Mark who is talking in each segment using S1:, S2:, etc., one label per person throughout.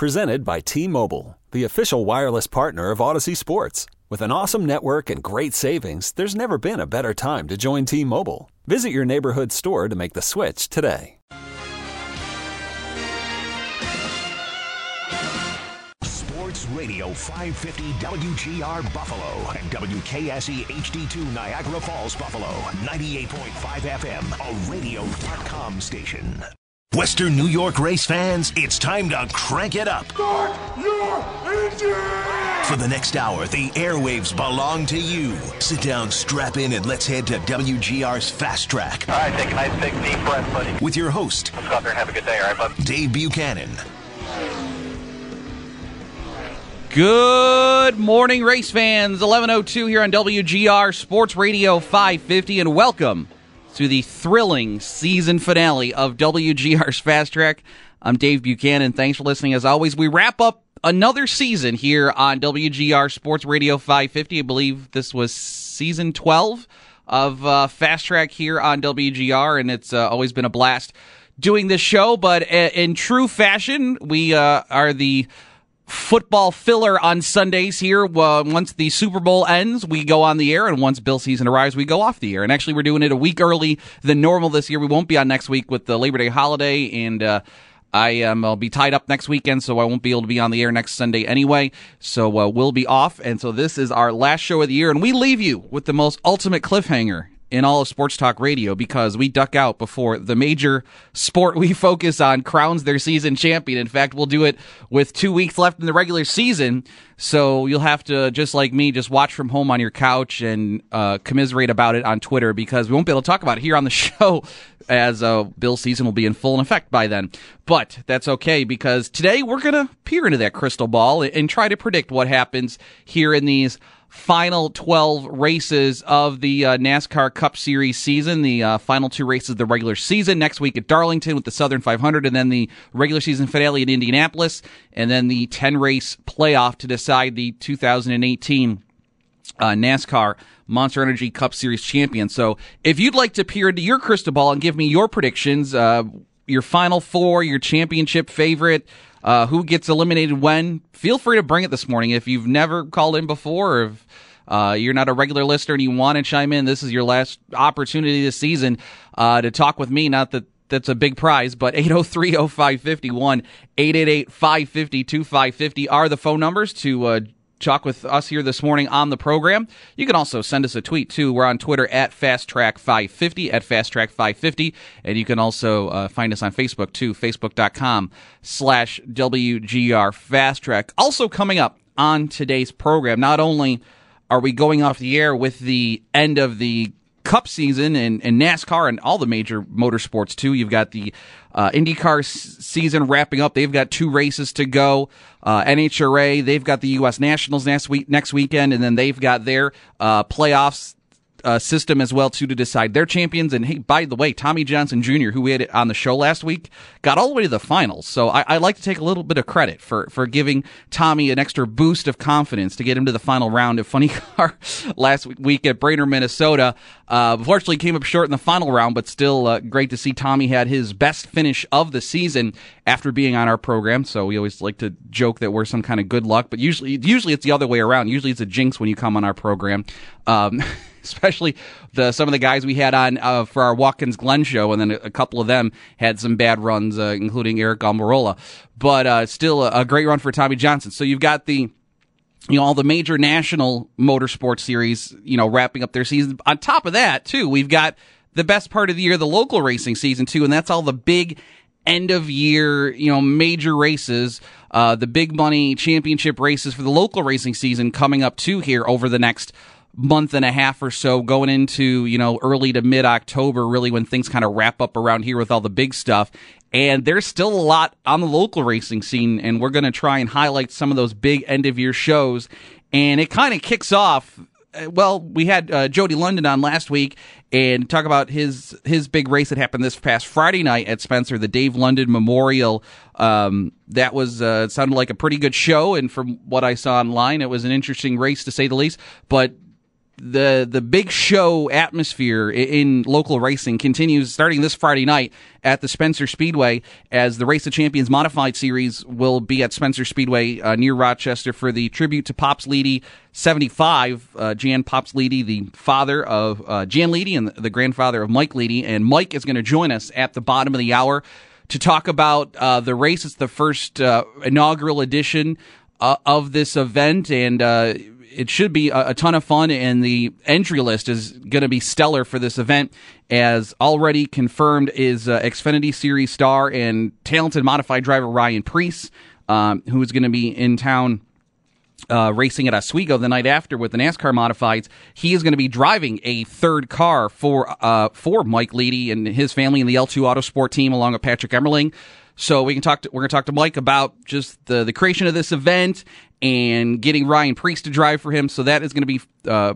S1: Presented by T Mobile, the official wireless partner of Audacy Sports. With an awesome network and great savings, there's never been a better time to join T Mobile. Visit your neighborhood store to make the switch today.
S2: Sports Radio 550 WGR Buffalo and WKSE HD2 Niagara Falls Buffalo 98.5 FM, a radio.com station. Western New York race fans, it's time to crank it up.
S3: Start your engine!
S2: For the next hour, the airwaves belong to you. Sit down, strap in, and let's head to WGR's Fast Track.
S4: All right, take a nice big deep breath, buddy.
S2: With your host,
S4: Let's go out there and have a good day, all right, bud?
S2: Dave Buchanan.
S5: Good morning, race fans. 1102 here on WGR Sports Radio 550, and welcome to the thrilling season finale of WGR's Fast Track. I'm Dave Buchanan. Thanks for listening. As always, we wrap up another season here on WGR Sports Radio 550. I believe this was season 12 of uh, Fast Track here on WGR, and it's uh, always been a blast doing this show. But uh, in true fashion, we uh, are the football filler on Sundays here. Uh, once the Super Bowl ends, we go on the air, and once Bill season arrives, we go off the air. And actually, we're doing it a week early than normal this year. We won't be on next week with the Labor Day holiday, and uh, I am I'll be tied up next weekend, so I won't be able to be on the air next Sunday anyway. So uh, we'll be off, and so this is our last show of the year, and we leave you with the most ultimate cliffhanger in all of sports talk radio because we duck out before the major sport we focus on crowns their season champion. In fact, we'll do it with two weeks left in the regular season. So you'll have to, just like me, just watch from home on your couch and uh, commiserate about it on Twitter because we won't be able to talk about it here on the show as uh, Bill's season will be in full effect by then. But that's okay because today we're going to peer into that crystal ball and try to predict what happens here in these final 12 races of the uh, NASCAR Cup Series season. The uh, final two races of the regular season next week at Darlington with the Southern 500, and then the regular season finale in Indianapolis, and then the 10 race playoff to decide the 2018 uh, NASCAR Monster Energy Cup Series champion. So if you'd like to peer into your crystal ball and give me your predictions, uh, your final four, your championship favorite, uh, who gets eliminated when, feel free to bring it this morning. If you've never called in before, or if uh, you're not a regular listener and you want to chime in, this is your last opportunity this season uh, to talk with me. Not that that's a big prize, but 803-0551, 888-550-2550 are the phone numbers to talk with us here this morning on the program. You can also send us a tweet too. We're on Twitter at FastTrack550 at FastTrack550, and you can also uh, find us on Facebook too, Facebook.com slash WGR Fast Track. Also coming up on today's program, not only are we going off the air with the end of the Cup season and, and NASCAR and all the major motorsports too. You've got the uh, IndyCar s- season wrapping up. They've got two races to go. Uh, NHRA, they've got the U.S. Nationals next week, next weekend, and then they've got their uh, playoffs uh, system as well too to decide their champions. And hey, by the way, Tommy Johnson Jr., who we had on the show last week, got all the way to the finals. So I, I like to take a little bit of credit for for giving Tommy an extra boost of confidence to get him to the final round of Funny Car last week at Brainerd, Minnesota. Uh, unfortunately, came up short in the final round, but still uh, great to see Tommy had his best finish of the season after being on our program. So we always like to joke that we're some kind of good luck, but usually usually it's the other way around. Usually it's a jinx when you come on our program. Um, especially the some of the guys we had on uh, for our Watkins Glen show, and then a, a couple of them had some bad runs, uh, including Aric Almirola. But uh, still a, a great run for Tommy Johnson. So you've got the you know all the major national motorsport series, you know, wrapping up their season. On top of that, too, we've got the best part of the year, the local racing season too, and that's all the big end of year, you know, major races, uh, the big money championship races for the local racing season coming up too here over the next month and a half or so going into you know early to mid october really when things kind of wrap up around here with all the big stuff. And there's still a lot on the local racing scene and we're going to try and highlight some of those big end of year shows. And it kind of kicks off uh, well we had uh, jody london on last week and talk about his his big race that happened this past friday night at spencer the dave london memorial. Um, that was uh, sounded like a pretty good show and from what i saw online it was an interesting race to say the least. But the the big show atmosphere in, local racing continues starting this Friday night at the Spencer Speedway as the Race of Champions Modified Series will be at Spencer Speedway uh, near Rochester for the tribute to Pops Leedy 75. Uh, Jan Pops Leedy, the father of uh, Jan Leedy and the grandfather of Mike Leedy, and Mike is going to join us at the bottom of the hour to talk about uh, the race. It's the first uh, inaugural edition uh, of this event, and uh, it should be a, a, ton of fun. And the entry list is going to be stellar for this event, as already confirmed is uh, Xfinity Series star and talented modified driver Ryan Preece, um, who is going to be in town. Uh, racing at Oswego the night after with the NASCAR modifieds. He is going to be driving a third car for uh, for Mike Leedy and his family and the L2 Autosport team, along with Patrick Emmerling. So we can talk. To, we're going to talk to Mike about just the the creation of this event and getting Ryan Preece to drive for him. So that is going to be. Uh,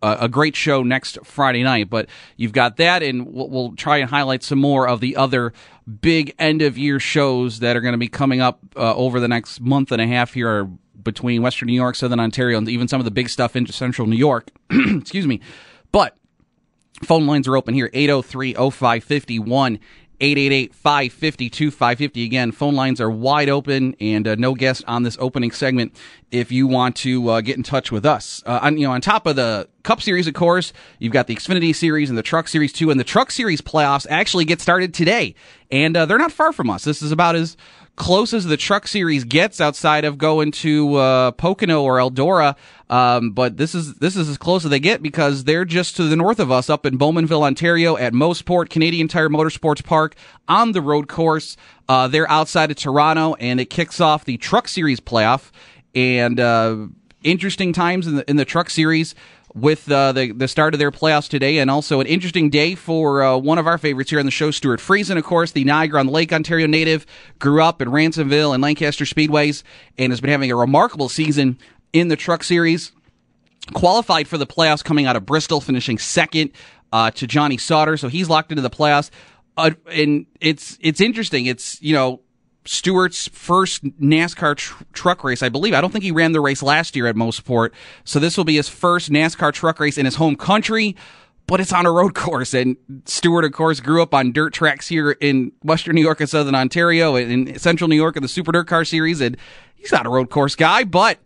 S5: a great show next Friday night. But you've got that, and we'll, we'll, try and highlight some more of the other big end of year shows that are going to be coming up uh, over the next month and a half here between Western New York, Southern Ontario, and even some of the big stuff into Central New York. Excuse me. But phone lines are open here 803 0551 888 550 550 Again, phone lines are wide open and uh, no guest on this opening segment if you want to uh, get in touch with us. Uh, on, you know, on top of the Cup Series, of course, you've got the Xfinity Series and the Truck Series too. And the Truck Series playoffs actually get started today. And uh, they're not far from us. This is about as close as the Truck Series gets outside of going to uh, Pocono or Eldora. Um, but this is this is as close as they get because they're just to the north of us, up in Bowmanville, Ontario, at Mosport Canadian Tire Motorsports Park on the road course. Uh, they're outside of Toronto, and it kicks off the Truck Series playoff. And uh, interesting times in the in the Truck Series with uh, the the start of their playoffs today, and also an interesting day for uh, one of our favorites here on the show, Stewart Friesen, of course, the Niagara on the Lake, Ontario native, grew up in Ransomville and Lancaster Speedways, and has been having a remarkable season in the Truck Series. Qualified for the playoffs, coming out of Bristol, finishing second uh, to Johnny Sauter, so he's locked into the playoffs. Uh, and it's it's interesting. It's you know Stewart's first NASCAR tr- truck race, I believe. I don't think he ran the race last year at Mosport, so this will be his first NASCAR truck race in his home country. But it's on a road course, and Stewart, of course, grew up on dirt tracks here in Western New York and Southern Ontario, and in Central New York in the Super Dirt Car Series. And he's not a road course guy, but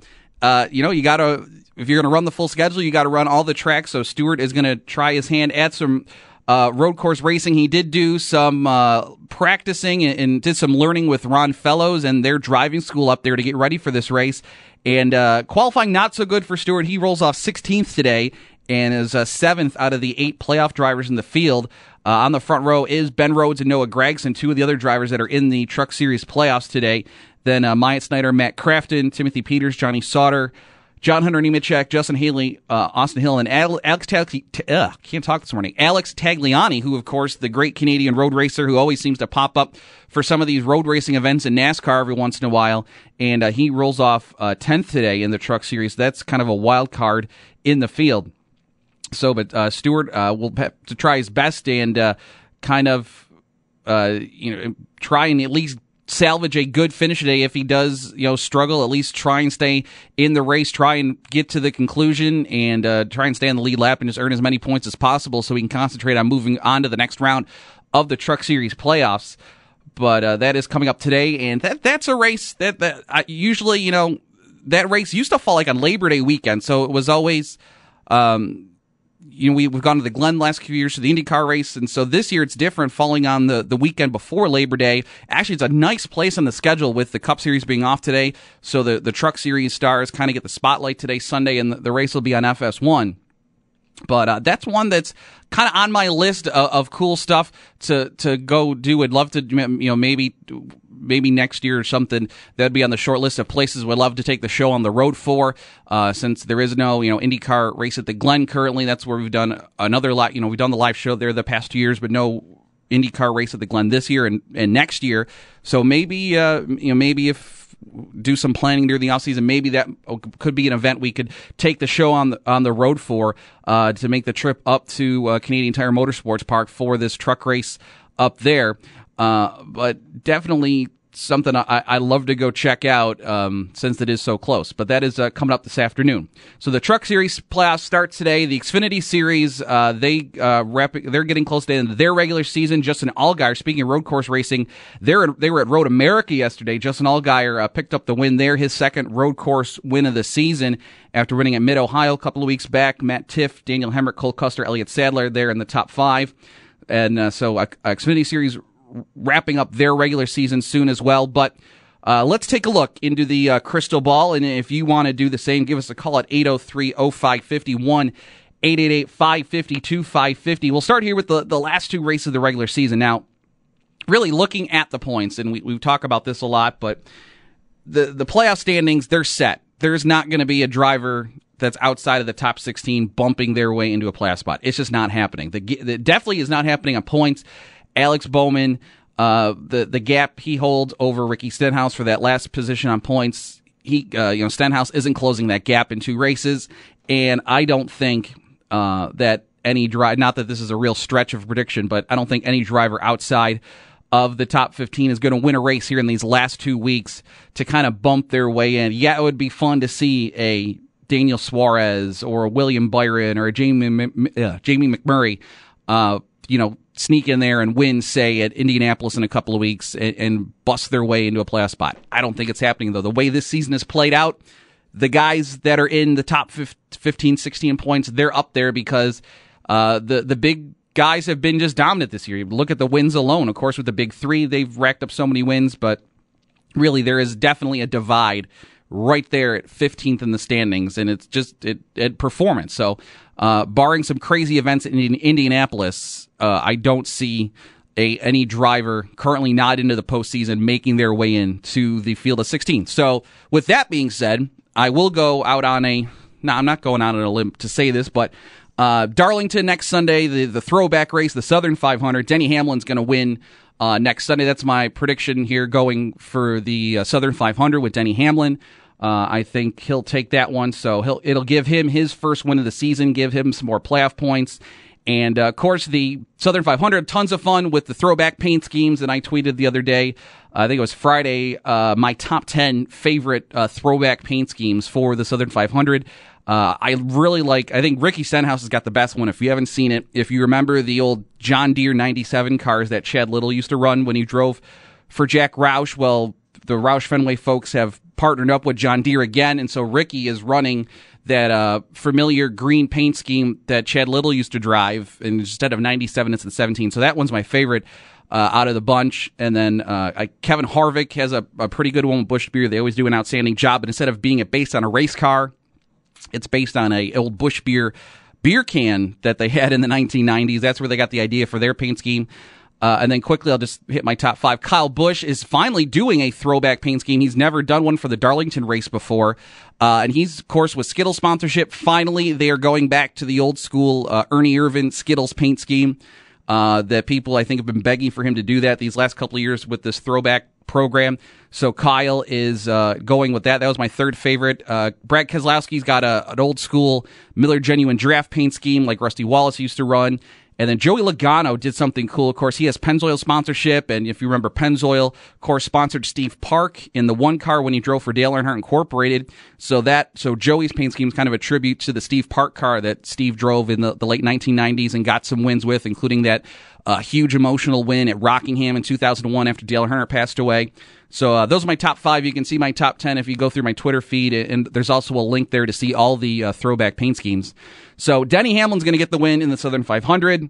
S5: uh, you know, you got to if you're to run the full schedule, you got to run all the tracks. So Stewart is to try his hand at some uh, road course racing. He did do some uh, practicing and, and, did some learning with Ron Fellows and their driving school up there to get ready for this race. And uh, qualifying not so good for Stewart. He rolls off 16th today and is uh, seventh out of the eight playoff drivers in the field. Uh, on the front row is Ben Rhodes and Noah Gragson, two of the other drivers that are in the Truck Series playoffs today. Then uh, Myatt Snider, Matt Crafton, Timothy Peters, Johnny Sauter, John Hunter Nemechek, Justin Haley, uh, Austin Hill, and Alex Tag- uh, can't talk this morning. Alex Tagliani, who of course the great Canadian road racer who always seems to pop up for some of these road racing events in NASCAR every once in a while, and uh, he rolls off uh, tenth today in the Truck Series. That's kind of a wild card in the field. So, but uh, Stewart uh, will have to try his best and kind of you know try and at least salvage a good finish today if he does, you know, struggle. At least try and stay in the race, try and get to the conclusion, and uh, try and stay on the lead lap and just earn as many points as possible, so he can concentrate on moving on to the next round of the Truck Series playoffs. But uh, that is coming up today, and that that's a race that that I, usually, you know, that race used to fall like on Labor Day weekend, so it was always. Um, you know, we, have gone to the Glen last few years to the IndyCar race, and so this year it's different, falling on the, the weekend before Labor Day. Actually, it's a nice place on the schedule with the Cup Series being off today, so the, the Truck Series stars kind of get the spotlight today, Sunday, and the, the race will be on FS1. But uh, that's one that's kind of on my list of, of, cool stuff to to go do. I'd love to, you know, maybe maybe next year or something that'd be on the short list of places we'd love to take the show on the road for. Uh, since there is no you know IndyCar race at the Glen currently, that's where we've done another lot. You know, we've done the live show there the past two years, but no IndyCar race at the Glen this year and, and next year. So maybe uh, you know maybe if do some planning during the off season. Maybe that could be an event we could take the show on the on the road for uh, to make the trip up to uh, Canadian Tire Motorsports Park for this truck race up there. Uh, but definitely something I, I love to go check out um, since it is so close. But that is uh, coming up this afternoon. So the Truck Series playoffs start today. The Xfinity Series uh, they uh, rep- they're getting close to the end of their regular season. Justin Allgaier, speaking of road course racing, they're they were at Road America yesterday. Justin Allgaier uh, picked up the win there, his second road course win of the season after winning at Mid Ohio a couple of weeks back. Matt Tifft, Daniel Hemric, Cole Custer, Elliott Sadler there in the top five. And uh, so uh, Xfinity Series wrapping up their regular season soon as well. But uh, let's take a look into the uh, crystal ball. And if you want to do the same, give us a call at 803 0551. 888 550 550. We'll start here with the, the last two races of the regular season. Now, really looking at the points, and we, we talk about this a lot, but the, the playoff standings, they're set. There's not going to be a driver that's outside of the top 16 bumping their way into a playoff spot. It's just not happening. The, the definitely is not happening on points. Alex Bowman, uh, the the gap he holds over Ricky Stenhouse for that last position on points, he uh, you know Stenhouse isn't closing that gap in two races, and I don't think uh, that any drive. Not that this is a real stretch of prediction, but I don't think any driver outside of the top 15 is going to win a race here in these last two weeks to kind of bump their way in. Yeah, it would be fun to see a Daniel Suarez or a William Byron or a Jamie uh, Jamie McMurray, uh, you know, sneak in there and win, say, at Indianapolis in a couple of weeks and, and bust their way into a playoff spot. I don't think it's happening, though. The way this season has played out, the guys that are in the top 15, 16 points, they're up there because uh, the, the big guys have been just dominant this year. Look at the wins alone. Of course, with the big three, they've racked up so many wins, but really there is definitely a divide right there at 15th in the standings, and it's just it, it performance. So, uh, barring some crazy events in Indianapolis, uh, I don't see a any driver currently not into the postseason making their way into the field of 16. So, with that being said, I will go out on a. No, I'm not going out on a limb to say this, but uh, Darlington next Sunday, the the throwback race, the Southern 500. Denny Hamlin's going to win. Uh, next Sunday, that's my prediction here going for the uh, Southern 500 with Denny Hamlin. Uh, I think he'll take that one, so he'll it'll give him his first win of the season, give him some more playoff points, and uh, of course, the Southern 500, tons of fun with the throwback paint schemes. And I tweeted the other day, I think it was Friday, uh, my top 10 favorite uh, throwback paint schemes for the Southern 500. Uh, I really like, I think Ricky Stenhouse has got the best one. If you haven't seen it, if you remember the old John Deere 97 cars that Chad Little used to run when he drove for Jack Roush, well, the Roush Fenway folks have partnered up with John Deere again. And so Ricky is running that uh, familiar green paint scheme that Chad Little used to drive. And instead of 97, it's the 17. So that one's my favorite. Uh, out of the bunch. And then uh, I, Kevin Harvick has a, a, pretty good one with Busch Beer. They always do an outstanding job. But instead of being based on a race car, it's based on a old Busch Beer beer can that they had in the 1990s. That's where they got the idea for their paint scheme. Uh, and then quickly, I'll just hit my top five. Kyle Busch is finally doing a throwback paint scheme. He's never done one for the Darlington race before. Uh, and he's, of course, with Skittle sponsorship. Finally, they are going back to the old school uh, Ernie Irvan Skittles paint scheme. Uh, that people, I think, have been begging for him to do that these last couple of years with this throwback program. So Kyle is uh, going with that. That was my third favorite. Uh, Brad Keselowski's got a, an old school Miller Genuine draft paint scheme like Rusty Wallace used to run. And then Joey Logano did something cool. Of course, he has Pennzoil sponsorship. And if you remember, Pennzoil, of course, sponsored Steve Park in the one car when he drove for Dale Earnhardt Incorporated. So that, so Joey's paint scheme is kind of a tribute to the Steve Park car that Steve drove in the, the late 1990s and got some wins with, including that uh, huge emotional win at Rockingham in 2001 after Dale Earnhardt passed away. So uh, those are my top five. You can see my top 10 if you go through my Twitter feed. And there's also a link there to see all the uh, throwback paint schemes. So Denny Hamlin's going to get the win in the Southern 500,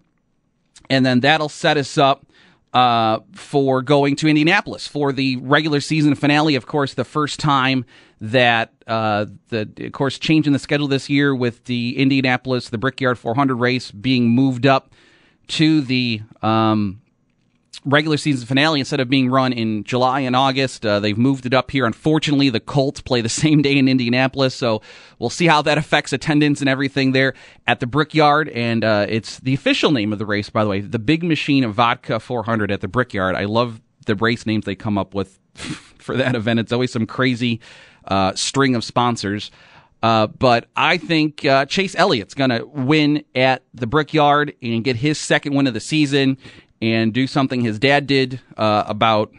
S5: and then that'll set us up uh, for going to Indianapolis for the regular season finale. Of course, the first time that uh, the of course changing the schedule this year with the Indianapolis the Brickyard 400 race being moved up to the um, regular season finale instead of being run in July and August. Uh, they've moved it up here. Unfortunately, the Colts play the same day in Indianapolis, so we'll see how that affects attendance and everything there at the Brickyard. And uh, it's the official name of the race, by the way, the Big Machine Vodka 400 at the Brickyard. I love the race names they come up with for that event. It's always some crazy uh, string of sponsors. Uh, but I think uh, Chase Elliott's going to win at the Brickyard and get his second win of the season and do something his dad did uh, about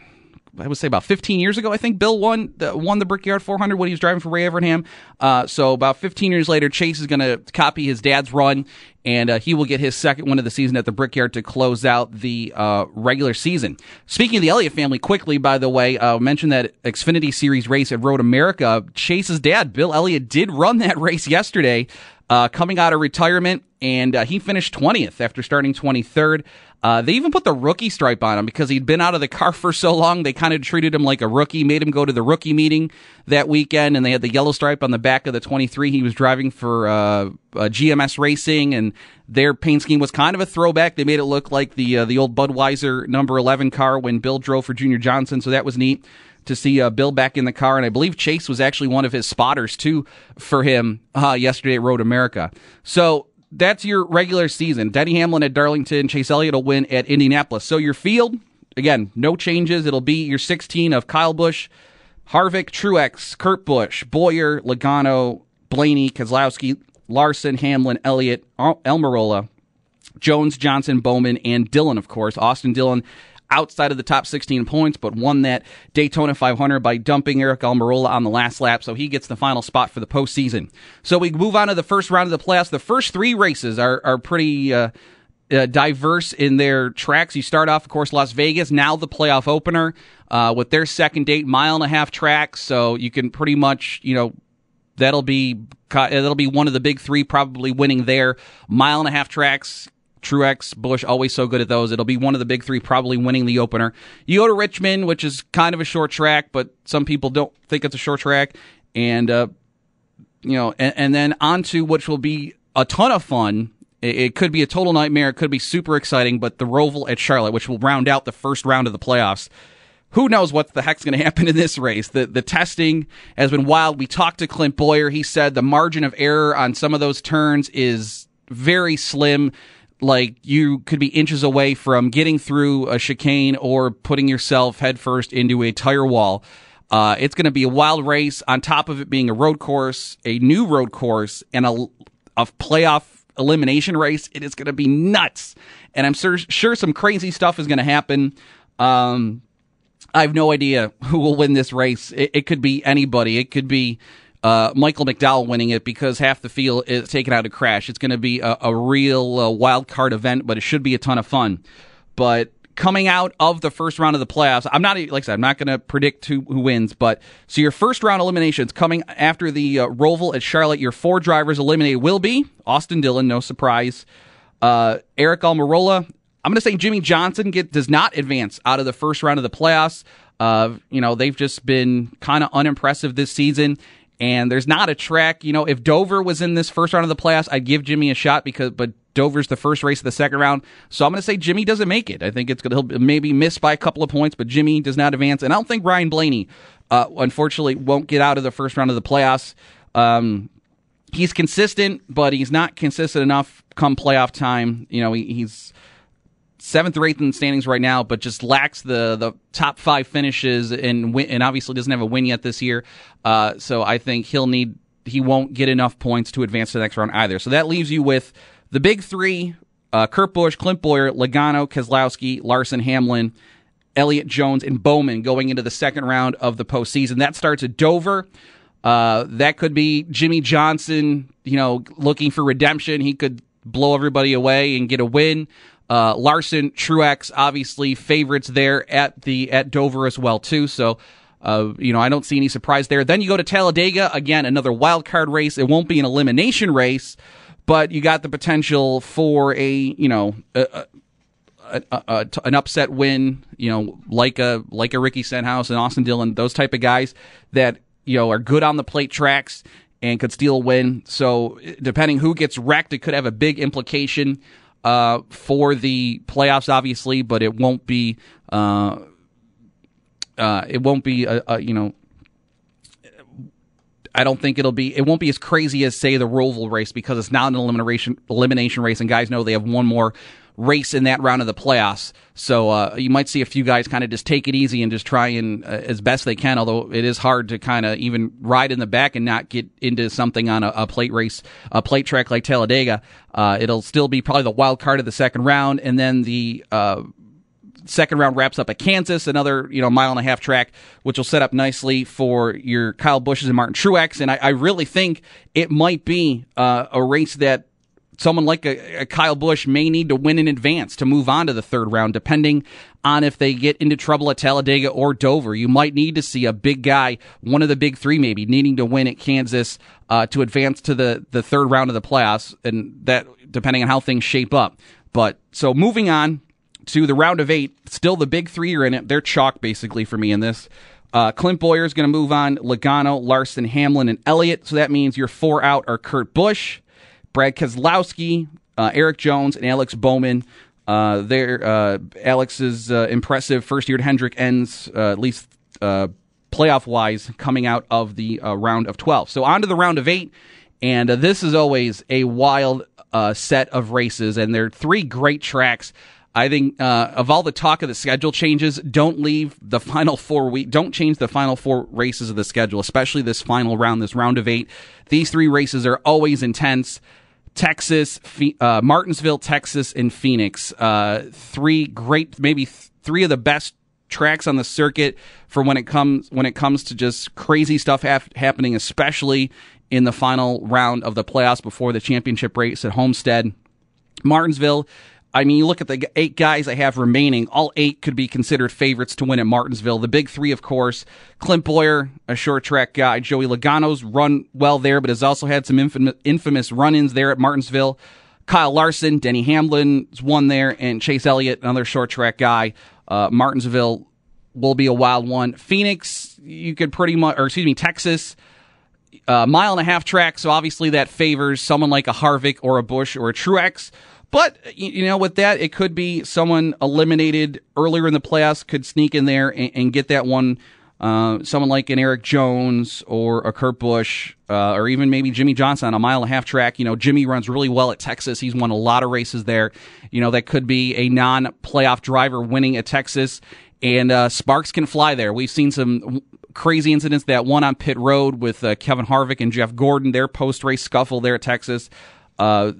S5: I would say about 15 years ago. I think Bill won the, won the Brickyard 400 when he was driving for Ray Evernham. Uh, so about 15 years later, Chase is going to copy his dad's run, and uh, he will get his second win of the season at the Brickyard to close out the uh, regular season. Speaking of the Elliott family, quickly by the way, uh, mentioned that Xfinity Series race at Road America. Chase's dad, Bill Elliott, did run that race yesterday uh, coming out of retirement, and uh, he finished 20th after starting 23rd. Uh, they even put the rookie stripe on him because he'd been out of the car for so long. They kind of treated him like a rookie, made him go to the rookie meeting that weekend, and they had the yellow stripe on the back of the 23 he was driving for uh, GMS Racing, and their paint scheme was kind of a throwback. They made it look like the uh, the old Budweiser number 11 car when Bill drove for Junior Johnson, so that was neat to see uh, Bill back in the car, and I believe Chase was actually one of his spotters too for him uh, yesterday at Road America. So that's your regular season. Denny Hamlin at Darlington, Chase Elliott will win at Indianapolis. So your field, again, no changes. It'll be your 16 of Kyle Busch, Harvick, Truex, Kurt Busch, Bowyer, Logano, Blaney, Keselowski, Larson, Hamlin, Elliott, Almirola, Jones, Johnson, Bowman, and Dillon, of course. Austin Dillon outside of the top 16 points, but won that Daytona 500 by dumping Aric Almirola on the last lap, so he gets the final spot for the postseason. So we move on to the first round of the playoffs. The first three races are, are pretty. Uh, uh, diverse in their tracks. You start off, of course, Las Vegas, now the playoff opener, uh, with their second date, mile and a half track. So you can pretty much, you know, that'll be that'll be one of the big three probably winning there. Mile and a half tracks. Truex, Busch, always so good at those. It'll be one of the big three, probably winning the opener. You go to Richmond, which is kind of a short track, but some people don't think it's a short track. And, uh, you know, and, and then onto which will be a ton of fun. It, it, could be a total nightmare. It could be super exciting, but the Roval at Charlotte, which will round out the first round of the playoffs. Who knows what the heck's going to happen in this race? The the testing has been wild. We talked to Clint Bowyer. He said the margin of error on some of those turns is very slim like you could be inches away from getting through a chicane or putting yourself headfirst into a tire wall. Uh, it's going to be a wild race on top of it being a road course, a new road course, and a, a playoff elimination race. It is going to be nuts. And I'm sure, sure some crazy stuff is going to happen. Um, I have no idea who will win this race. It, it could be anybody. It could be uh, Michael McDowell winning it because half the field is taken out of crash. It's going to be a, a real uh, wild card event, but it should be a ton of fun. But coming out of the first round of the playoffs, I'm not like I said, I'm not going to predict who, who wins, but so your first round eliminations coming after the uh, Roval at Charlotte, your four drivers eliminated will be Austin Dillon, no surprise. Uh, Aric Almirola. I'm going to say Jimmie Johnson get, does not advance out of the first round of the playoffs. Uh, you know, they've just been kind of unimpressive this season and there's not a track. You know, if Dover was in this first round of the playoffs, I'd give Jimmie a shot because, but Dover's the first race of the second round, so I'm going to say Jimmie doesn't make it. I think it's going to maybe miss by a couple of points, but Jimmie does not advance, and I don't think Ryan Blaney, uh, unfortunately, won't get out of the first round of the playoffs. Um, he's consistent, but he's not consistent enough come playoff time. You know, he, he's seventh or eighth in the standings right now, but just lacks the the top five finishes and win, and obviously doesn't have a win yet this year. Uh, so I think he'll need he won't get enough points to advance to the next round either. So that leaves you with the big three: uh, Kurt Busch, Clint Bowyer, Logano, Keselowski, Larson, Hamlin. Elliott Jones and Bowman going into the second round of the postseason. That starts at Dover. Uh, that could be Jimmie Johnson, you know, looking for redemption. He could blow everybody away and get a win. Uh, Larson, Truex, obviously favorites there at the at Dover as well too. So. Uh, you know, I don't see any surprise there. Then you go to Talladega again, another wild card race. It won't be an elimination race, but you got the potential for a you know a, a, a, an upset win. You know, like a like a Ricky Stenhouse and Austin Dillon, those type of guys that you know are good on the plate tracks and could steal a win. So depending who gets wrecked, it could have a big implication uh, for the playoffs, obviously, but it won't be. Uh, uh, it won't be a, a, you know. I don't think it'll be. It won't be as crazy as say the Roval race because it's not an elimination elimination race, and guys know they have one more race in that round of the playoffs. So uh, you might see a few guys kind of just take it easy and just try and uh, as best they can. Although it is hard to kind of even ride in the back and not get into something on a, a plate race, a plate track like Talladega. Uh, it'll still be probably the wild card of the second round, and then the uh, second round wraps up at Kansas, another you know mile and a half track, which will set up nicely for your Kyle Busches and Martin Truex. And I, I really think it might be uh, a race that someone like a, a, Kyle Busch may need to win in advance to move on to the third round, depending on if they get into trouble at Talladega or Dover. You might need to see a big guy, one of the big three maybe, needing to win at Kansas uh, to advance to the, the third round of the playoffs, and that depending on how things shape up. But so moving on to the round of eight, still the big three are in it. They're chalk basically for me in this. Uh, Clint Bowyer is going to move on. Logano, Larson, Hamlin, and Elliott. So that means your four out are Kurt Busch, Brad Keselowski, uh, Erik Jones, and Alex Bowman. Uh, uh, Alex's uh, impressive first year at Hendrick ends uh, at least uh, playoff wise coming out of the round of twelve. So on to the round of eight, and this is always a wild set of races, and there are three great tracks. I think uh, of all the talk of the schedule changes, don't leave the final four week. Don't change the final four races of the schedule, especially this final round, this round of eight. These three races are always intense. Texas, uh, Martinsville, Texas, and Phoenix. Uh, three great, maybe th- three of the best tracks on the circuit for when it comes when it comes to just crazy stuff happening, especially in the final round of the playoffs before the championship race at Homestead. Martinsville I mean, you look at the eight guys I have remaining, all eight could be considered favorites to win at Martinsville. The big three, of course, Clint Bowyer, a short track guy. Joey Logano's run well there, but has also had some infamous, infamous run ins there at Martinsville. Kyle Larson, Denny Hamlin's won there, and Chase Elliott, another short track guy. Uh, Martinsville will be a wild one. Phoenix, you could pretty much, or excuse me, Texas, uh, mile and a half track, so obviously that favors someone like a Harvick or a Busch or a Truex. But you know, with that, it could be someone eliminated earlier in the playoffs could sneak in there and, and get that one. Uh, someone like an Erik Jones or a Kurt Busch, uh, or even maybe Jimmie Johnson on a mile and a half track. You know, Jimmie runs really well at Texas. He's won a lot of races there. You know, that could be a non-playoff driver winning at Texas, and uh, sparks can fly there. We've seen some crazy incidents. That one on pit road with uh, Kevin Harvick and Jeff Gordon, their post-race scuffle there at Texas. Uh,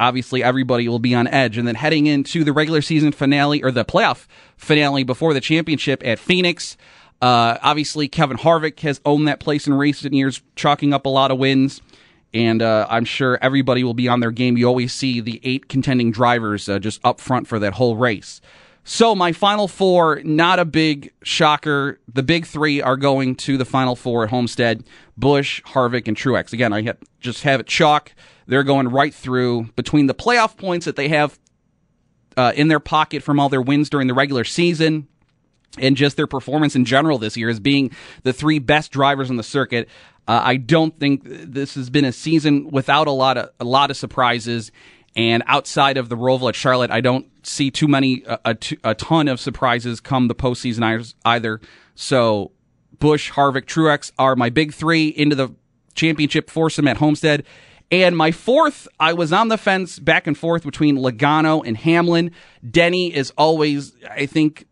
S5: obviously everybody will be on edge. And then heading into the regular season finale or the playoff finale before the championship at Phoenix. Uh, obviously, Kevin Harvick has owned that place in recent years, chalking up a lot of wins. And uh, I'm sure everybody will be on their game. You always see the eight contending drivers uh, just up front for that whole race. So, my final four, not a big shocker. The big three are going to the final four at Homestead Busch, Harvick, and Truex. Again, I just have it chalk. They're going right through between the playoff points that they have uh, in their pocket from all their wins during the regular season and just their performance in general this year as being the three best drivers on the circuit. Uh, I don't think this has been a season without a lot of a lot of surprises. And outside of the Roval at Charlotte, I don't see too many a, a ton of surprises come the postseason either. So Busch, Harvick, Truex are my big three into the championship foursome at Homestead. And my fourth, I was on the fence back and forth between Logano and Hamlin. Denny is always, I think,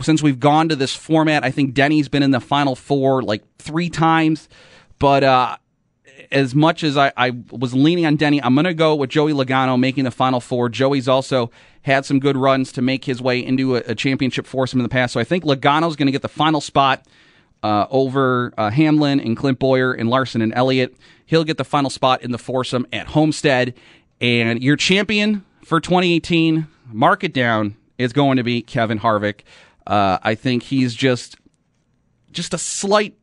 S5: since we've gone to this format, I think Denny's been in the final four like three times. But uh, as much as I, I was leaning on Denny, I'm going to go with Joey Logano making the final four. Joey's also had some good runs to make his way into a, a championship foursome in the past. So I think Logano's going to get the final spot uh, over uh, Hamlin and Clint Bowyer and Larson and Elliott. He'll get the final spot in the foursome at Homestead. And your champion for 2018, mark it down, is going to be Kevin Harvick. Uh, I think he's just just a slight,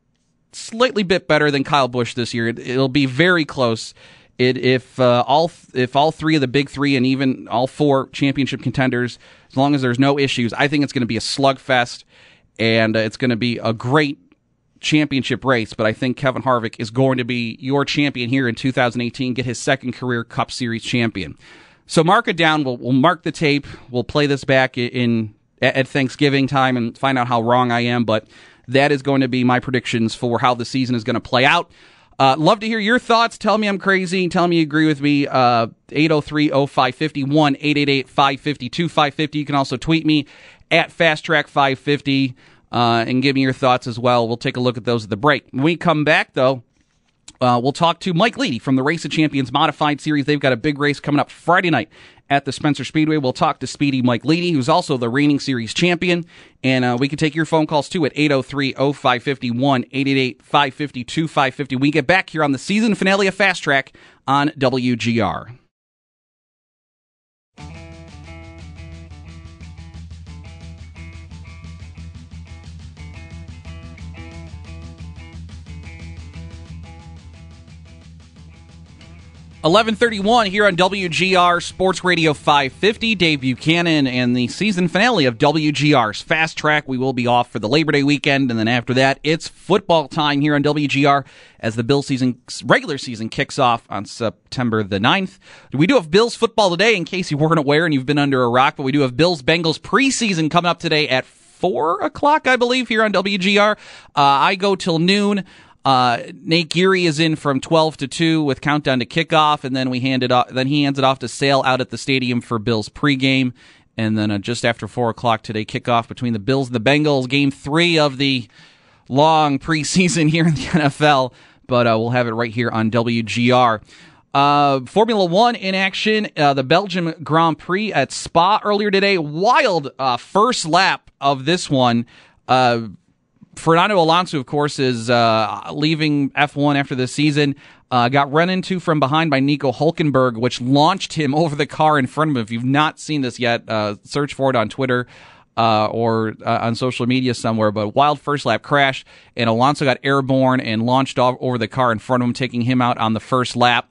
S5: slightly bit better than Kyle Busch this year. It, will be very close. It, if uh, all if all three of the big three and even all four championship contenders, as long as there's no issues, I think it's going to be a slugfest, and uh, it's going to be a great championship race, but I think Kevin Harvick is going to be your champion here in 2018, get his second career Cup Series champion. So mark it down. We'll, we'll mark the tape. We'll play this back in at Thanksgiving time and find out how wrong I am. But that is going to be my predictions for how the season is going to play out. Uh, love to hear your thoughts. Tell me I'm crazy. Tell me you agree with me. Uh, 803-0550, 1-888-550-2550. You can also tweet me at FastTrack550 uh, and give me your thoughts as well. We'll take a look at those at the break. When we come back, though, uh, we'll talk to Mike Leedy from the Race of Champions Modified Series. They've got a big race coming up Friday night at the Spencer Speedway. We'll talk to Speedy Mike Leedy, who's also the reigning series champion. And uh, we can take your phone calls too at 803 0550 888 550 2550. We get back here on the season finale of Fast Track on WGR. 1131 here on WGR Sports Radio 550. Dave Buchanan and the season finale of WGR's Fast Track. We will be off for the Labor Day weekend, and then after that, it's football time here on WGR as the Bills season, regular season kicks off on September the 9th. We do have Bills football today, in case you weren't aware and you've been under a rock, but we do have Bills Bengals preseason coming up today at four o'clock, I believe, here on WGR. Uh, I go till noon. Uh, Nate Geary is in from 12 to 2 with countdown to kickoff, and then we hand it off. Then he hands it off to Sale out at the stadium for Bills pregame, and then uh, just after four o'clock today, kickoff between the Bills and the Bengals, game three of the long preseason here in the NFL. But uh, we'll have it right here on WGR. Uh, Formula One in action. Uh, the Belgium Grand Prix at Spa earlier today. Wild uh, first lap of this one. Fernando Alonso, of course, is uh, leaving F1 after the season. Uh, got run into from behind by Nico Hulkenberg, which launched him over the car in front of him. If you've not seen this yet, uh, search for it on Twitter uh, or uh, on social media somewhere. But wild first lap crash, and Alonso got airborne and launched off over the car in front of him, taking him out on the first lap.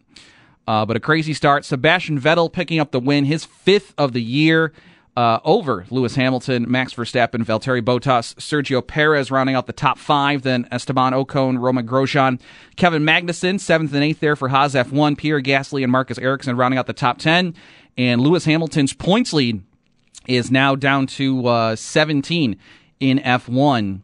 S5: Uh, but a crazy start. Sebastian Vettel picking up the win, his fifth of the year uh, over Lewis Hamilton, Max Verstappen, Valtteri Bottas, Sergio Perez rounding out the top five, then Esteban Ocon, Romain Grosjean, Kevin Magnussen, seventh and eighth there for Haas F1, Pierre Gasly and Marcus Ericsson rounding out the top 10, and Lewis Hamilton's points lead is now down to uh, 17 in F1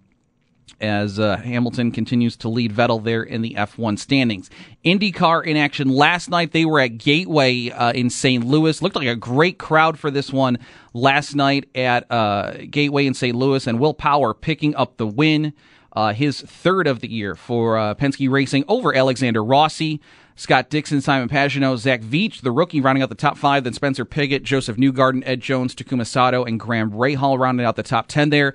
S5: as uh, Hamilton continues to lead Vettel there in the F1 standings. IndyCar in action last night. They were at Gateway uh, in St. Louis. Looked like a great crowd for this one last night at uh, Gateway in St. Louis, and Will Power picking up the win. Uh, his third of the year for uh, Penske Racing over Alexander Rossi. Scott Dixon, Simon Pagenaud, Zach Veach, the rookie, rounding out the top five. Then Spencer Pigot, Josef Newgarden, Ed Jones, Takuma Sato, and Graham Rahal rounding out the top 10 there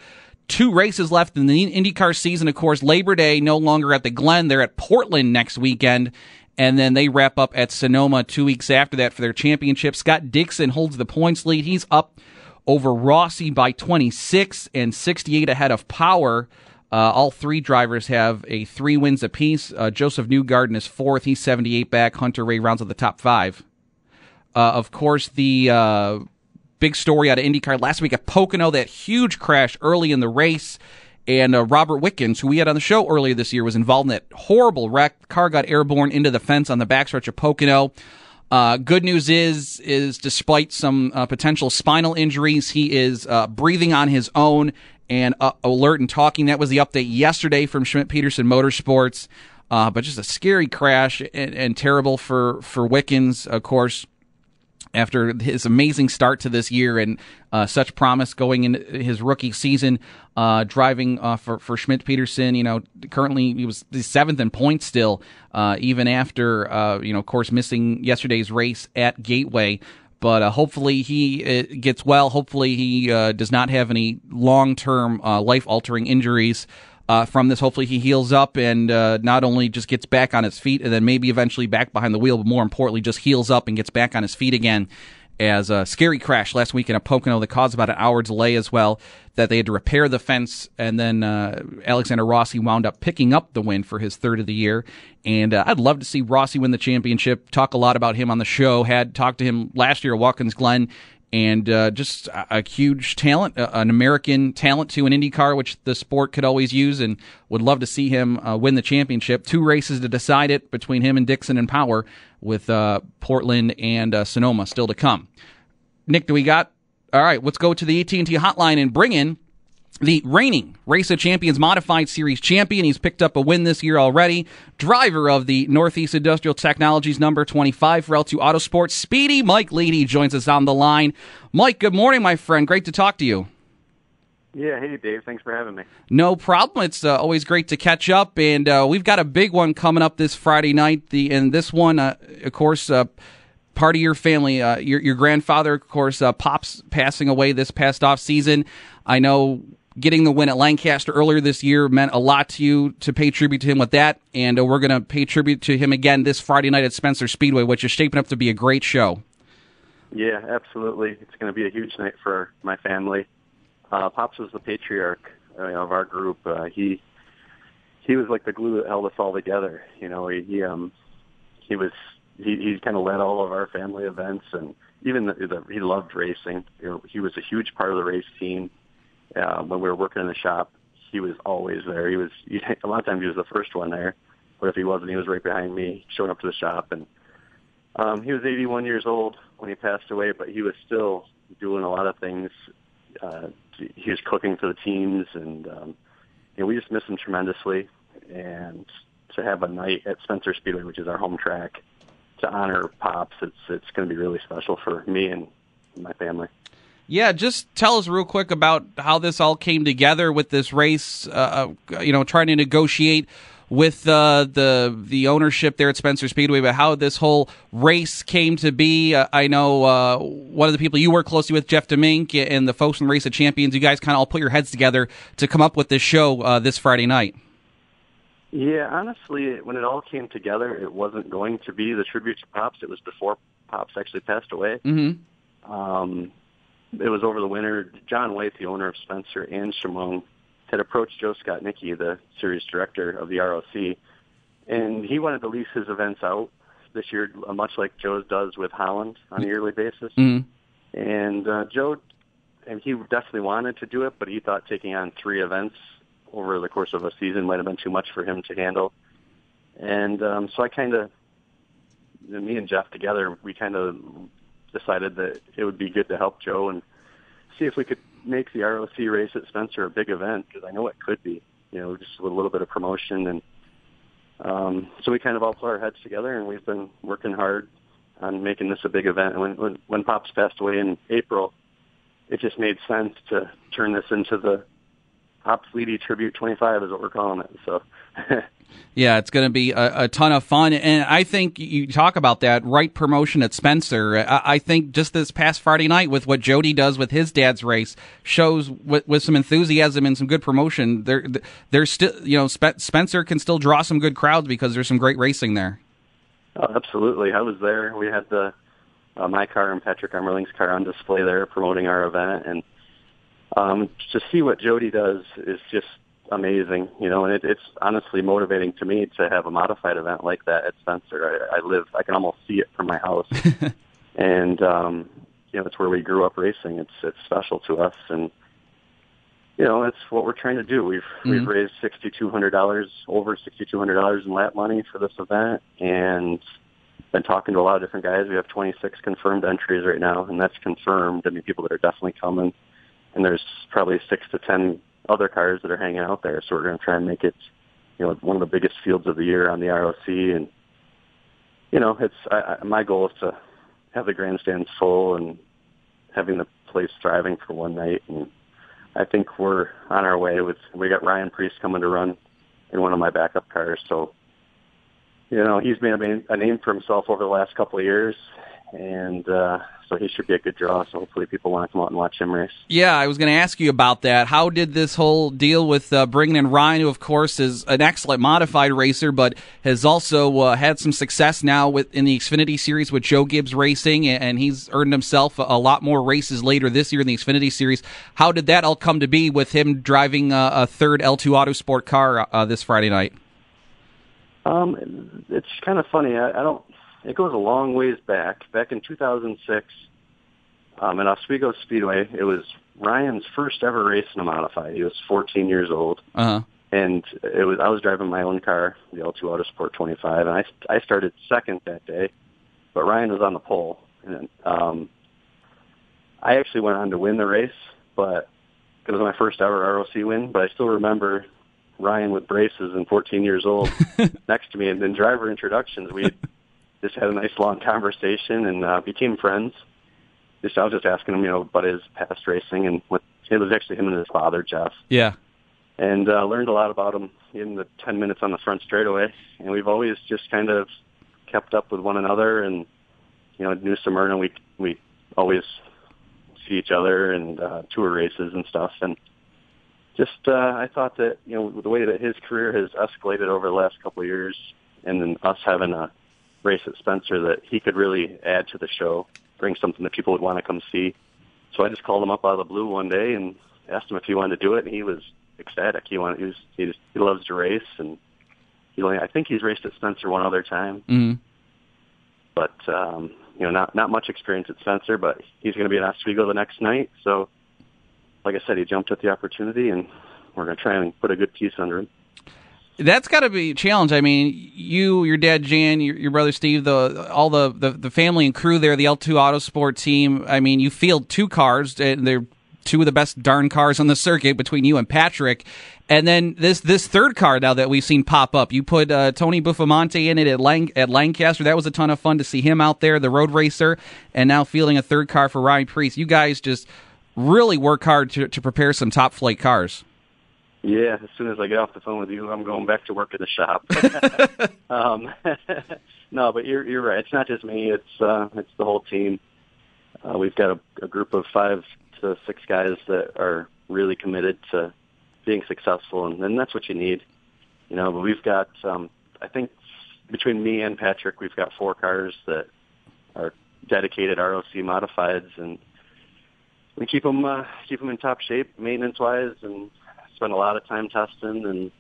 S5: two races left in the IndyCar season. Of course, Labor Day no longer at the Glen. They're at Portland next weekend. And then they wrap up at Sonoma two weeks after that for their championship. Scott Dixon holds the points lead. He's up over Rossi by 26 and 68 ahead of Power. Uh, all three drivers have a three wins apiece. Uh, Josef Newgarden is fourth. He's 78 back. Hunter-Reay rounds of the top five. Uh, of course, the uh, big story out of IndyCar last week at Pocono, that huge crash early in the race. And uh, Robert Wickens, who we had on the show earlier this year, was involved in that horrible wreck. Car got airborne into the fence on the backstretch of Pocono. Uh, good news is, is despite some uh, potential spinal injuries, he is uh, breathing on his own and uh, alert and talking. That was the update yesterday from Schmidt Peterson Motorsports. Uh, but just a scary crash and, and terrible for for Wickens, of course after his amazing start to this year and uh, such promise going into his rookie season, uh, driving uh, for for Schmidt Peterson. You know, currently he was the seventh in points still, uh, even after uh, you know, of course, missing yesterday's race at Gateway. But uh, hopefully he gets well. Hopefully he does not have any long term life altering injuries uh, from this. Hopefully, he heals up and uh, not only just gets back on his feet and then maybe eventually back behind the wheel, but more importantly, just heals up and gets back on his feet again. As a scary crash last week in a Pocono that caused about an hour delay as well, that they had to repair the fence, and then uh, Alexander Rossi wound up picking up the win for his third of the year. And uh, I'd love to see Rossi win the championship. Talk a lot about him on the show. Had talked to him last year at Watkins Glen and uh, just a, a, huge talent, uh, an American talent to an IndyCar, which the sport could always use, and would love to see him uh, win the championship. Two races to decide it between him and Dixon and Power, with uh, Portland and uh, Sonoma still to come. Nick, do we got? All right, let's go to the AT&T hotline and bring in the reigning Race of Champions Modified Series champion. He's picked up a win this year already. Driver of the Northeast Industrial Technologies number 25 for L2 Autosports, Speedy Mike Leedy joins us on the line. Mike, good morning, my friend. Great to talk to you.
S6: Yeah, hey Dave, thanks for having me.
S5: No problem. It's uh, always great to catch up, and uh, we've got a big one coming up this Friday night. The and this one, uh, of course, uh, part of your family. Uh, your your grandfather, of course, uh, pops passing away this past off season. I know getting the win at Lancaster earlier this year meant a lot to you to pay tribute to him with that, and uh, we're going to pay tribute to him again this Friday night at Spencer Speedway, which is shaping up to be a great show.
S6: Yeah, absolutely. It's going to be a huge night for my family. Uh, Pops was the patriarch uh, of our group. Uh, he he was like the glue that held us all together. You know, he, he um he was he he kind of led all of our family events, and even the, the, he loved racing. You know, he was a huge part of the race team. Uh, when we were working in the shop, he was always there. He was a lot of times he was the first one there, but if he wasn't, he was right behind me, showing up to the shop. And um, he was 81 years old when he passed away, but he was still doing a lot of things. Uh, he was cooking for the teams, and um, you know, we just miss him tremendously. And to have a night at Spencer Speedway, which is our home track, to honor Pops, it's it's going to be really special for me and my family.
S5: Yeah, just tell us real quick about how this all came together with this race. Uh, uh you know, trying to negotiate with uh, the the ownership there at Spencer Speedway, but how this whole race came to be. Uh, I know uh, one of the people you work closely with, Jeff Demink, and the folks from Race of Champions. You guys kind of all put your heads together to come up with this show uh, this Friday night.
S6: Yeah, honestly, when it all came together, it wasn't going to be the tribute to Pops. It was before Pops actually passed away.
S5: Mm-hmm.
S6: Um, it was over the winter. John White, the owner of Spencer and Chemung, had approached Joe Skotnicki, the series director of the ROC, and he wanted to lease his events out this year, much like Joe does with Holland on a yearly basis.
S5: Mm-hmm.
S6: And uh, Joe, and he definitely wanted to do it, but he thought taking on three events over the course of a season might have been too much for him to handle. And um, so I kind of, me and Jeff together, we kind of decided that it would be good to help Joe and see if we could make the ROC race at Spencer a big event because I know it could be. You know, just with a little bit of promotion and um, so we kind of all put our heads together and we've been working hard on making this a big event. And when when, when Pops passed away in April, it just made sense to turn this into the Pops Leedy Tribute 25 is what we're calling it. So
S5: Yeah, it's going to be a, a, ton of fun. And I think you talk about that right promotion at Spencer. I, I, think just this past Friday night with what Jody does with his dad's race shows with, with some enthusiasm and some good promotion. There, there's still, you know, Spe- Spencer can still draw some good crowds because there's some great racing there.
S6: Oh, absolutely. I was there. We had the, uh, my car and Patrick Emmerling's car on display there promoting our event. And um, to see what Jody does is just amazing, you know, and it, it's honestly motivating to me to have a modified event like that at Spencer. I, I live, I can almost see it from my house, and um, you know, it's where we grew up racing. It's it's special to us, and you know, it's what we're trying to do. We've mm-hmm. we've raised sixty two hundred dollars, over sixty two hundred dollars in lap money for this event, and been talking to a lot of different guys. We have twenty six confirmed entries right now, and that's confirmed. I mean, people that are definitely coming, and there's probably six to ten other cars that are hanging out there. So we're going to try and make it, you know, one of the biggest fields of the year on the ROC. And you know, it's I, I, my goal is to have the grandstands full and having the place thriving for one night. And I think we're on our way. With we got Ryan Preece coming to run in one of my backup cars. So you know, he's made a name for himself over the last couple of years, and uh, so he should be a good draw. So hopefully people want to come out and watch him race.
S5: Yeah, I was going to ask you about that. How did this whole deal with uh, bringing in Ryan, who of course is an excellent modified racer, but has also uh, had some success now with in the Xfinity Series with Joe Gibbs Racing, and he's earned himself a lot more races later this year in the Xfinity Series. How did that all come to be with him driving a, a third L2 Autosport car uh, this Friday night?
S6: Um, it's kind of funny. I, I don't it goes a long ways back. Back in 2006, um, at Oswego Speedway, it was Ryan's first ever race in a modified. He was 14 years old,
S5: uh-huh.
S6: and it was I was driving my own car, the L2 Autosport 25, and I I started second that day, but Ryan was on the pole, and um, I actually went on to win the race, but it was my first ever ROC win. But I still remember Ryan with braces and 14 years old next to me, and then driver introductions. We just had a nice long conversation and uh, became friends. Just I was just asking him, you know, about his past racing and what it was actually him and his father, Jeff.
S5: Yeah.
S6: And uh, learned a lot about him in the ten minutes on the front straightaway. And we've always just kind of kept up with one another and you know, New Smyrna, we we always see each other and uh, tour races and stuff. And just uh, I thought that you know the way that his career has escalated over the last couple of years, and then us having a race at Spencer, that he could really add to the show, bring something that people would want to come see. So I just called him up out of the blue one day and asked him if he wanted to do it, and he was ecstatic. He wanted he was he, just, he loves to race, and he only I think he's raced at Spencer one other time.
S5: Mm-hmm.
S6: But um, you know, not not much experience at Spencer, but he's going to be in Oswego the next night. So, like I said, he jumped at the opportunity, and we're going to try and put a good piece under him.
S5: That's got to be a challenge. I mean, you, your dad Jan, your, your brother Steve, the all the, the the family and crew there, the L2 Autosport team. I mean, you field two cars, and they're two of the best darn cars on the circuit between you and Patrick. And then this this third car now that we've seen pop up, you put uh, Tony Buffomante in it at, Lang- at Lancaster. That was a ton of fun to see him out there, the road racer, and now fielding a third car for Ryan Preece. You guys just really work hard to, to prepare some top flight cars.
S6: Yeah, as soon as I get off the phone with you, I'm going back to work at the shop. um, no, but you're you're right. It's not just me. It's uh, it's the whole team. Uh, we've got a, a group of five to six guys that are really committed to being successful, and, and that's what you need. You know, but we've got, um, I think, between me and Patrick, we've got four cars that are dedicated ROC modifieds, and we keep them uh, keep them in top shape, maintenance wise, and spend a lot of time testing, and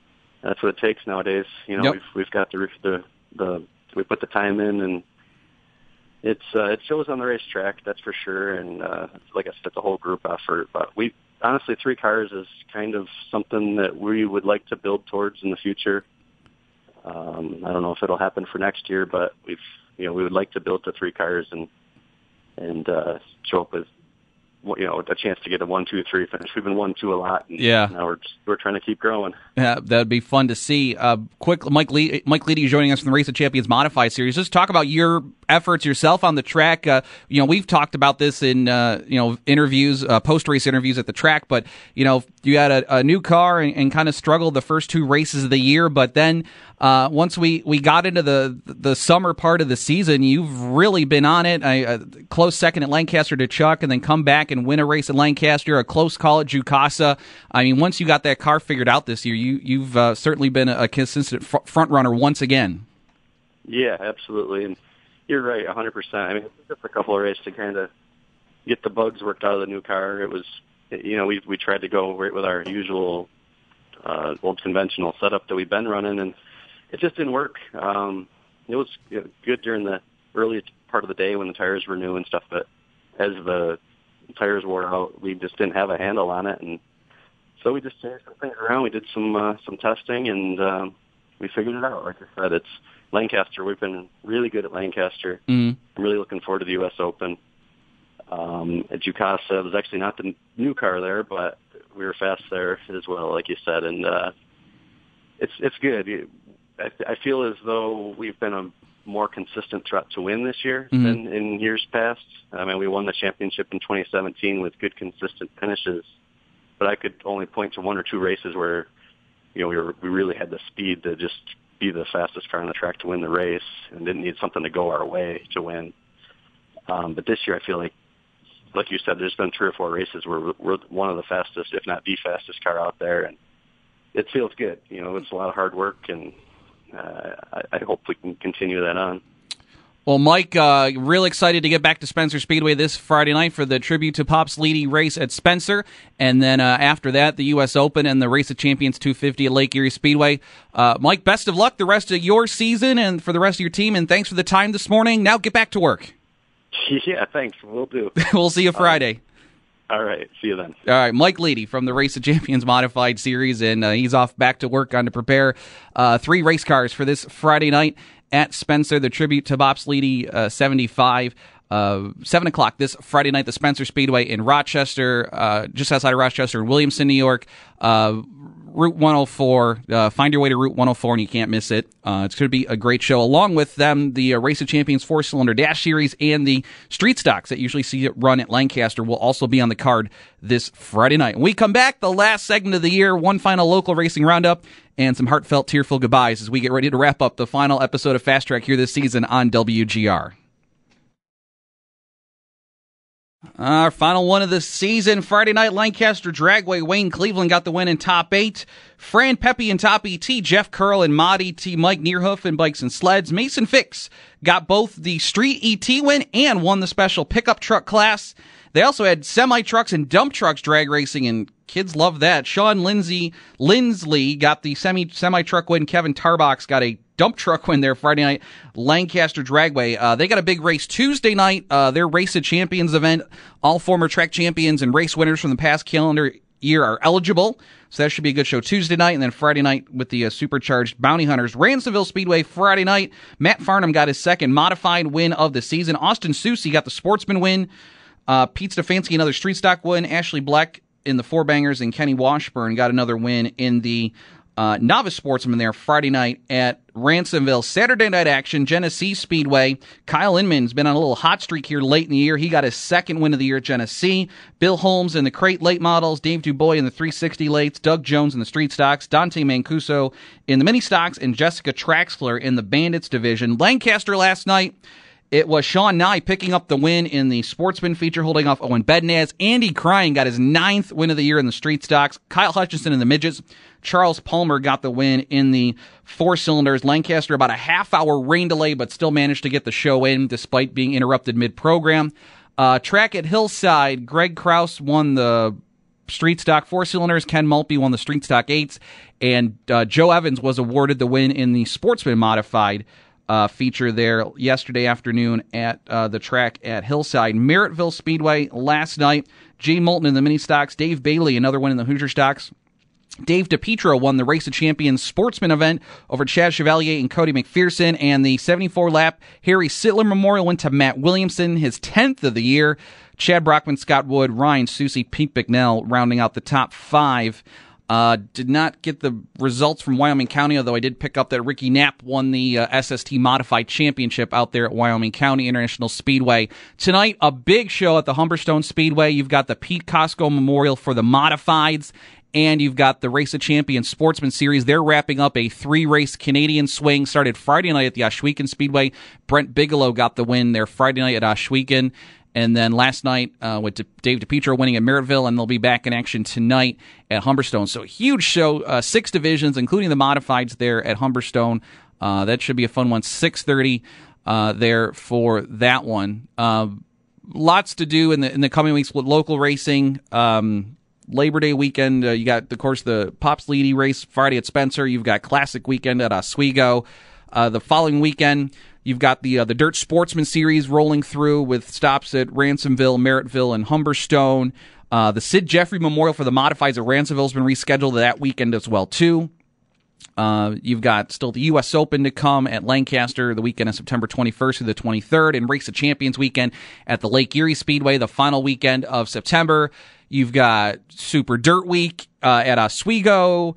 S6: that's what it takes nowadays. You know,
S5: Yep.
S6: we've we've got the the the we put the time in, and it's uh, it shows on the racetrack, that's for sure. And uh, like I said, it's a whole group effort. But we honestly, three cars is kind of something that we would like to build towards in the future. Um, I don't know if it'll happen for next year, but we've you know we would like to build to three cars and and uh, show up with you know a chance to get a one, two, three finish. We've been one, two a lot. And
S5: Yeah.
S6: Now we're just, we're trying to keep growing.
S5: Yeah, that'd be fun to see. Uh, quick, Mike Lee, Mike Leedy joining us from the Race of Champions Modified Series. Just talk about your efforts yourself on the track. Uh, you know, we've talked about this in uh, you know interviews, uh, post race interviews at the track. But you know, you had a, a new car and, and kind of struggled the first two races of the year, but then. Uh, once we, we got into the the summer part of the season, you've really been on it. I, uh, close second at Lancaster to Chuck, and then come back and win a race at Lancaster, a close call at Jukasa. I mean, once you got that car figured out this year, you you've uh, certainly been a, a consistent fr- front runner once again.
S6: Yeah, absolutely. And you're right, 100%. I mean, it took just a couple of races to kind of get the bugs worked out of the new car. It was, you know, we we tried to go right with our usual uh, old conventional setup that we've been running, and it just didn't work. Um, it was you know, good during the early part of the day when the tires were new and stuff, but as the tires wore out, we just didn't have a handle on it, and so we just changed some things around. We did some uh, some testing, and um, we figured it out. Like I said, it's Lancaster. We've been really good at Lancaster.
S5: Mm.
S6: I'm really looking forward to the U.S. Open. Um, at Jukasa, it was actually not the new car there, but we were fast there as well, like you said, and uh, it's it's good. I, I feel as though we've been a more consistent threat to win this year
S5: Mhm.
S6: than in years past. I mean, we won the championship in 2017 with good, consistent finishes, but I could only point to one or two races where, you know, we were we really had the speed to just be the fastest car on the track to win the race, and didn't need something to go our way to win. Um, but this year, I feel like, like you said, there's been three or four races where we're, we're one of the fastest, if not the fastest car out there, and it feels good. You know, it's a lot of hard work, and I, I hope we can continue that on.
S5: Well, Mike, uh, real excited to get back to Spencer Speedway this Friday night for the tribute to Pops Leedy race at Spencer, and then uh, after that, the U.S. Open and the Race of Champions 250 at Lake Erie Speedway. Uh, Mike, best of luck the rest of your season and for the rest of your team, and thanks for the time this morning. Now get back to work.
S6: Yeah, thanks. We'll do.
S5: we'll see you Friday.
S6: All right. See you then.
S5: All right, Mike Leedy from the Race of Champions Modified Series, and uh, he's off back to work on to prepare uh, three race cars for this Friday night at Spencer. The tribute to Pops Leedy uh, 75. Uh, 7 o'clock this Friday night, the Spencer Speedway in Rochester, uh, just outside of Rochester in Williamson, New York. Uh, Route 104. Uh, find your way to Route 104 and you can't miss it. Uh, it's going to be a great show. Along with them, the uh, Race of Champions four cylinder dash series and the street stocks that usually see it run at Lancaster will also be on the card this Friday night. When we come back, the last segment of the year, one final local racing roundup, and some heartfelt, tearful goodbyes as we get ready to wrap up the final episode of Fast Track here this season on WGR. Our final one of the season, Friday night, Lancaster Dragway. Wayne Cleveland got the win in top eight. Fran Pepe in top ET. Jeff Curl and Mod ET. Mike Neerhoof and bikes and sleds. Mason Fix got both the street ET win and won the special pickup truck class. They also had semi trucks and dump trucks drag racing, and kids love that. Sean Lindsay Lindsley got the semi semi truck win. Kevin Tarbox got a dump truck win there Friday night. Lancaster Dragway. Uh, they got a big race Tuesday night. Uh, their Race of Champions event. All former track champions and race winners from the past calendar year are eligible. So that should be a good show Tuesday night, and then Friday night with the uh, supercharged Bounty Hunters. Ransomville Speedway Friday night. Matt Farnham got his second modified win of the season. Austin Susie got the sportsman win. Uh, Pete Stefanski, another street stock win. Ashley Black in the four bangers, and Kenny Washburn got another win in the uh, novice sportsman there Friday night at Ransomville. Saturday night action, Genesee Speedway. Kyle Inman's been on a little hot streak here late in the year. He got his second win of the year at Genesee. Bill Holmes in the crate late models, Dave Dubois in the 360 lates, Doug Jones in the street stocks, Dante Mancuso in the mini stocks, and Jessica Traxler in the bandits division. Lancaster last night. It was Sean Nye picking up the win in the sportsman feature, holding off Owen Bednaz. Andy Crying got his ninth win of the year in the street stocks. Kyle Hutchinson in the midgets. Charles Palmer got the win in the four cylinders. Lancaster about a half hour rain delay, but still managed to get the show in despite being interrupted mid program. Uh, track at Hillside, Greg Kraus won the street stock four cylinders. Ken Maltby won the street stock eights, and uh, Joe Evans was awarded the win in the sportsman modified uh, feature there yesterday afternoon at uh, the track at Hillside. Merrittville Speedway last night. Jay Moulton in the mini stocks. Dave Bailey, another one in the Hoosier stocks. Dave DePietro won the Race of Champions sportsman event over Chad Chevalier and Cody McPherson, and the 74 lap Harry Sittler Memorial went to Matt Williamson, his 10th of the year. Chad Brockman, Scott Wood, Ryan Susie, Pete Bicknell rounding out the top five. Uh, did not get the results from Wyoming County, although I did pick up that Ricky Knapp won the uh, SST Modified Championship out there at Wyoming County International Speedway. Tonight, a big show at the Humberstone Speedway. You've got the Pete Costco Memorial for the Modifieds, and you've got the Race of Champions Sportsman Series. They're wrapping up a three race Canadian swing. Started Friday night at the Ohsweken Speedway. Brent Bigelow got the win there Friday night at Ohsweken. And then last night uh, with Dave DePietro winning at Merrittville, and they'll be back in action tonight at Humberstone. So huge show, uh, six divisions, including the modifieds there at Humberstone. Uh, that should be a fun one. Six thirty uh, there for that one. Uh, lots to do in the in the coming weeks with local racing. Um, Labor Day weekend, uh, you got of course the Pops Leedy race Friday at Spencer. You've got Classic weekend at Oswego. the following weekend You've got the uh, the Dirt Sportsman series rolling through with stops at Ransomville, Merrittville, and Humberstone. Uh, the Sid Jeffrey Memorial for the Modifieds at Ransomville has been rescheduled that weekend as well too. Uh, you've got still the U.S. Open to come at Lancaster the weekend of September 21st through the 23rd, and Race of Champions weekend at the Lake Erie Speedway the final weekend of September. You've got Super Dirt Week uh, at Oswego.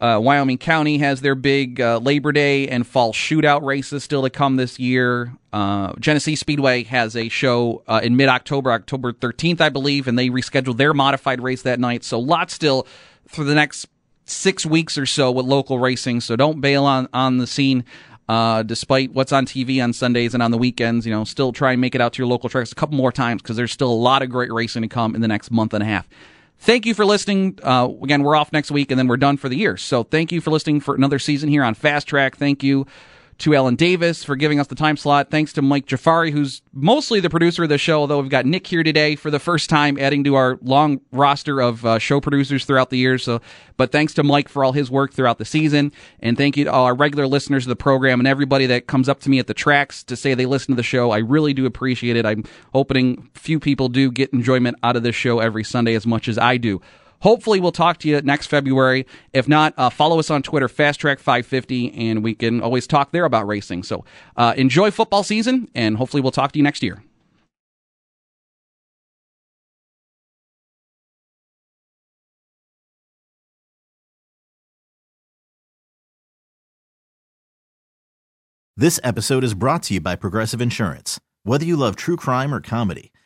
S5: Uh, Wyoming County has their big uh, Labor Day and fall shootout races still to come this year. Uh, Genesee Speedway has a show uh, in mid October, October 13th, I believe, and they rescheduled their modified race that night. So, lots still for the next six weeks or so with local racing. So, don't bail on, on the scene. Uh, despite what's on TV on Sundays and on the weekends, you know, still try and make it out to your local tracks a couple more times because there's still a lot of great racing to come in the next month and a half. Thank you for listening. Uh, again, we're off next week and then we're done for the year. So thank you for listening for another season here on Fast Track. Thank you to Ellen Davis for giving us the time slot. Thanks to Mike Jafari, who's mostly the producer of the show, although we've got Nick here today for the first time, adding to our long roster of uh, show producers throughout the year. So, but thanks to Mike for all his work throughout the season, and thank you to all our regular listeners of the program and everybody that comes up to me at the tracks to say they listen to the show. I really do appreciate it. I'm hoping few people do get enjoyment out of this show every Sunday as much as I do. Hopefully, we'll talk to you next February. If not, uh, follow us on Twitter, Fast Track 550, and we can always talk there about racing. So uh, enjoy football season, and hopefully, we'll talk to you next year.
S7: This episode is brought to you by Progressive Insurance. Whether you love true crime or comedy,